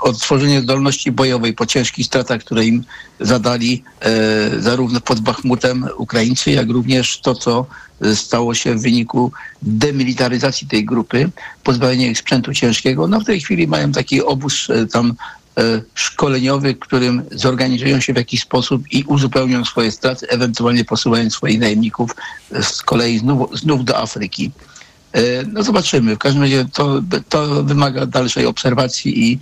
odtworzenie zdolności bojowej po ciężkich stratach, które im zadali zarówno pod Bachmutem Ukraińcy, jak również to, co stało się w wyniku demilitaryzacji tej grupy, pozbawienie ich sprzętu ciężkiego. No w tej chwili mają taki obóz tam szkoleniowy, którym zorganizują się w jakiś sposób i uzupełnią swoje straty, ewentualnie posyłają swoich najemników z kolei znów, znów do Afryki. No zobaczymy. W każdym razie to, to wymaga dalszej obserwacji i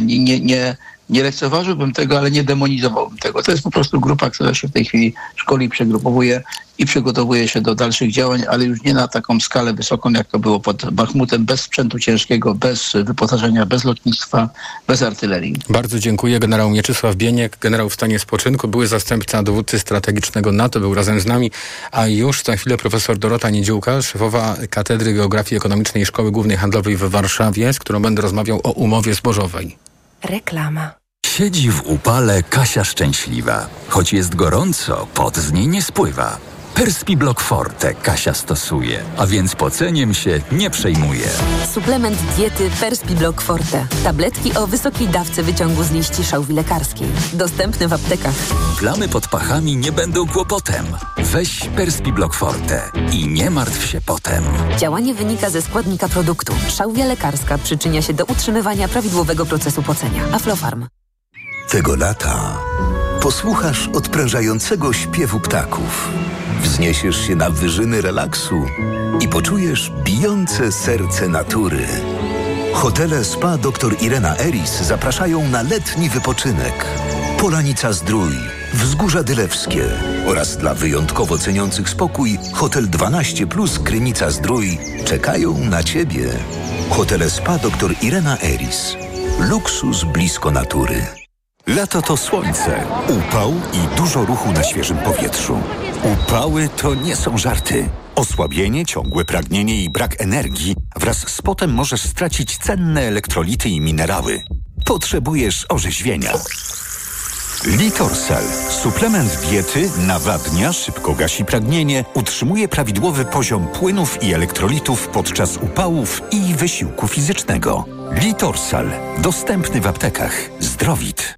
nie, nie, nie, lekceważyłbym tego, ale nie demonizowałbym tego. To jest po prostu grupa, która się w tej chwili szkoli, przegrupowuje i przygotowuje się do dalszych działań, ale już nie na taką skalę wysoką, jak to było pod Bachmutem, bez sprzętu ciężkiego, bez wyposażenia, bez lotnictwa, bez artylerii. Bardzo dziękuję. Generał Mieczysław Bieniek, generał w stanie spoczynku, były zastępca dowódcy strategicznego NATO, był razem z nami, a już za chwilę profesor Dorota Niedziółka, szefowa Katedry Geografii Ekonomicznej Szkoły Głównej Handlowej w Warszawie, z którą będę rozmawiał o umowie zbożowej. Reklama. Siedzi w upale Kasia szczęśliwa. Choć jest gorąco, pot z niej nie spływa. Perspiblock Forte Kasia stosuje, a więc poceniem się nie przejmuje. Suplement diety Perspiblock Forte. Tabletki o wysokiej dawce wyciągu z liści szałwi lekarskiej. Dostępne w aptekach. Plamy pod pachami nie będą kłopotem. Weź Perspiblock Forte i nie martw się potem. Działanie wynika ze składnika produktu. Szałwia lekarska przyczynia się do utrzymywania prawidłowego procesu pocenia. Aflofarm. Tego lata posłuchasz odprężającego śpiewu ptaków. Wzniesiesz się na wyżyny relaksu i poczujesz bijące serce natury. Hotele Spa dr Irena Eris zapraszają na letni wypoczynek. Polanica Zdrój, Wzgórza Dylewskie oraz dla wyjątkowo ceniących spokój Hotel 12 Plus Krynica Zdrój czekają na Ciebie. Hotele Spa dr Irena Eris. Luksus blisko natury. Lato to słońce, upał i dużo ruchu na świeżym powietrzu. Upały to nie są żarty. Osłabienie, ciągłe pragnienie i brak energii wraz z potem możesz stracić cenne elektrolity i minerały. Potrzebujesz orzeźwienia. Litorsal. Suplement diety nawadnia, szybko gasi pragnienie, utrzymuje prawidłowy poziom płynów i elektrolitów podczas upałów i wysiłku fizycznego. Litorsal. Dostępny w aptekach. Zdrowit.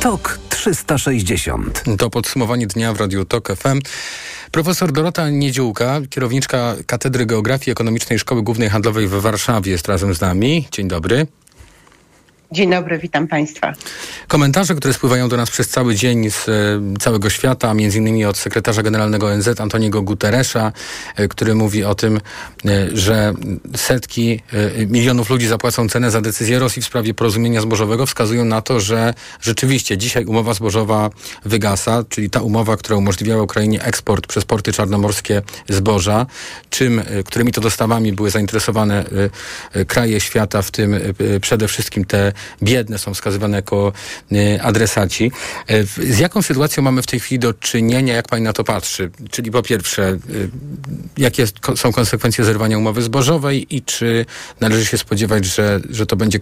TOK 360. To podsumowanie dnia w Radiu TOK FM. Profesor Dorota Niedziółka, kierowniczka Katedry Geografii Ekonomicznej Szkoły Głównej Handlowej w Warszawie jest razem z nami. Dzień dobry. Dzień dobry, witam Państwa. Komentarze, które spływają do nas przez cały dzień z e, całego świata, między innymi od sekretarza generalnego ONZ Antoniego Guterresza, e, który mówi o tym, e, że setki milionów ludzi zapłacą cenę za decyzję Rosji w sprawie porozumienia zbożowego, wskazują na to, że rzeczywiście dzisiaj umowa zbożowa wygasa, czyli ta umowa, która umożliwiała Ukrainie eksport przez porty czarnomorskie zboża, czym, którymi to dostawami były zainteresowane kraje świata, w tym przede wszystkim te biedne są wskazywane jako e, adresaci. E, z jaką sytuacją mamy w tej chwili do czynienia, jak pani na to patrzy? Czyli po pierwsze, e, jakie są konsekwencje zerwania umowy zbożowej i czy należy się spodziewać, że, że to będzie